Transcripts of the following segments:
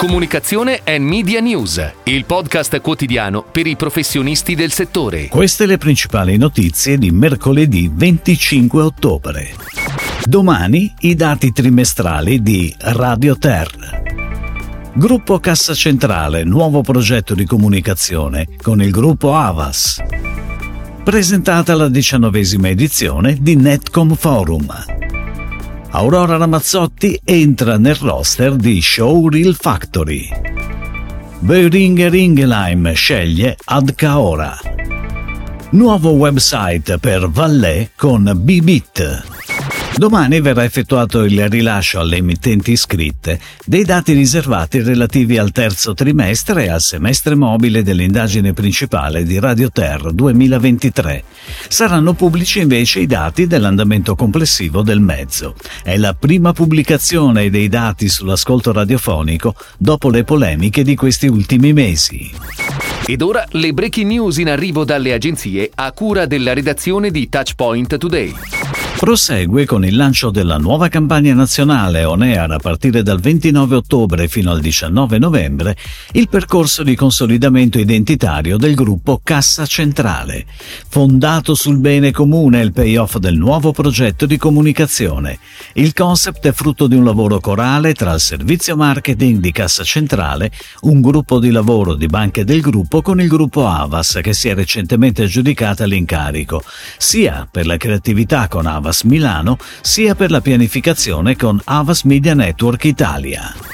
Comunicazione e Media News, il podcast quotidiano per i professionisti del settore. Queste le principali notizie di mercoledì 25 ottobre. Domani i dati trimestrali di Radio Ter. Gruppo Cassa Centrale, nuovo progetto di comunicazione con il gruppo Avas. Presentata la diciannovesima edizione di Netcom Forum. Aurora Ramazzotti entra nel roster di Showreel Factory. Böhringer Ingelheim sceglie Adcaora. Nuovo website per Vallée con Bibit. Domani verrà effettuato il rilascio alle emittenti iscritte dei dati riservati relativi al terzo trimestre e al semestre mobile dell'indagine principale di Radio Ter 2023. Saranno pubblici invece i dati dell'andamento complessivo del mezzo. È la prima pubblicazione dei dati sull'ascolto radiofonico dopo le polemiche di questi ultimi mesi. Ed ora le breaking news in arrivo dalle agenzie a cura della redazione di Touchpoint Today prosegue con il lancio della nuova campagna nazionale On Air a partire dal 29 ottobre fino al 19 novembre il percorso di consolidamento identitario del gruppo Cassa Centrale. Fondato sul bene comune il payoff del nuovo progetto di comunicazione. Il concept è frutto di un lavoro corale tra il servizio marketing di Cassa Centrale, un gruppo di lavoro di banche del gruppo con il gruppo Avas che si è recentemente aggiudicata l'incarico, sia per la creatività con Avas Avas Milano sia per la pianificazione con Avas Media Network Italia.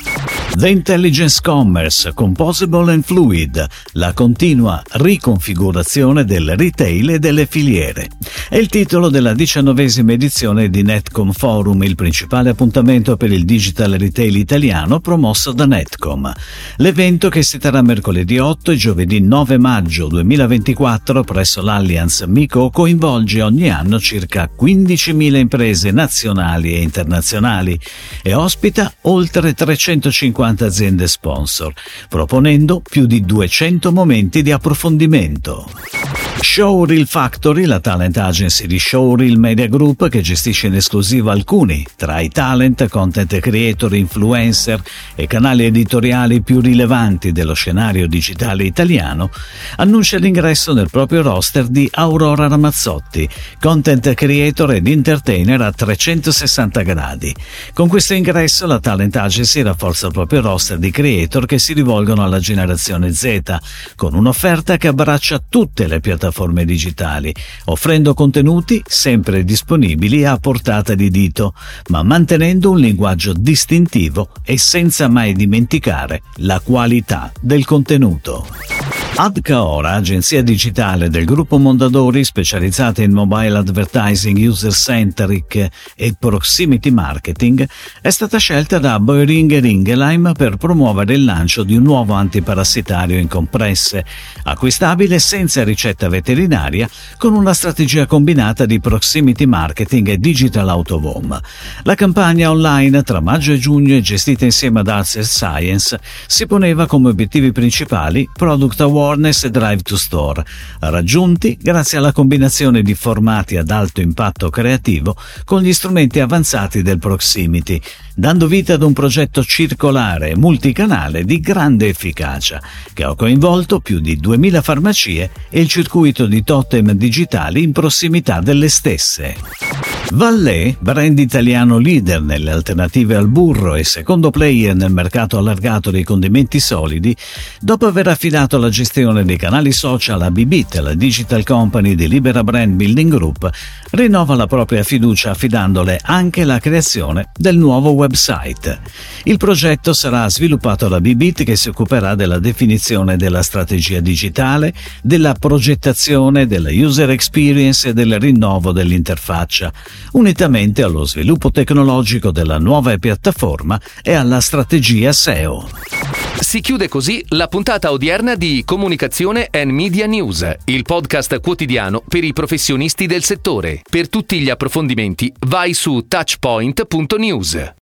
The Intelligence Commerce Composable and Fluid, la continua riconfigurazione del retail e delle filiere. È il titolo della diciannovesima edizione di Netcom Forum, il principale appuntamento per il digital retail italiano promosso da Netcom. L'evento che si terrà mercoledì 8 e giovedì 9 maggio 2024 presso l'Allianz Mico coinvolge ogni anno circa 15.000 imprese nazionali e internazionali e ospita oltre 350 50 aziende sponsor, proponendo più di 200 momenti di approfondimento. Showreel Factory, la talent agency di Showreel Media Group che gestisce in esclusiva alcuni tra i talent, content creator, influencer e canali editoriali più rilevanti dello scenario digitale italiano, annuncia l'ingresso nel proprio roster di Aurora Ramazzotti, content creator ed entertainer a 360 gradi. Con questo ingresso la talent agency rafforza il proprio roster di creator che si rivolgono alla generazione Z, con un'offerta che abbraccia tutte le piattaforme piattaforme digitali, offrendo contenuti sempre disponibili a portata di dito, ma mantenendo un linguaggio distintivo e senza mai dimenticare la qualità del contenuto. Adcaora, agenzia digitale del gruppo Mondadori specializzata in mobile advertising user-centric e proximity marketing, è stata scelta da Boehringer Ingelheim per promuovere il lancio di un nuovo antiparassitario in compresse, acquistabile senza ricetta veterinaria con una strategia combinata di proximity marketing e digital out. La campagna online tra maggio e giugno, gestita insieme ad Arts Science, si poneva come obiettivi principali Product Award awareness e drive to store, raggiunti grazie alla combinazione di formati ad alto impatto creativo con gli strumenti avanzati del proximity, dando vita ad un progetto circolare e multicanale di grande efficacia, che ha coinvolto più di 2000 farmacie e il circuito di totem digitali in prossimità delle stesse. Vallée, brand italiano leader nelle alternative al burro e secondo player nel mercato allargato dei condimenti solidi, dopo aver affidato la gestione dei canali social a Bibit, la digital company di Libera Brand Building Group, rinnova la propria fiducia affidandole anche la creazione del nuovo website. Il progetto sarà sviluppato da Bibit che si occuperà della definizione della strategia digitale, della progettazione, della user experience e del rinnovo dell'interfaccia unitamente allo sviluppo tecnologico della nuova piattaforma e alla strategia SEO. Si chiude così la puntata odierna di Comunicazione and Media News, il podcast quotidiano per i professionisti del settore. Per tutti gli approfondimenti vai su touchpoint.news.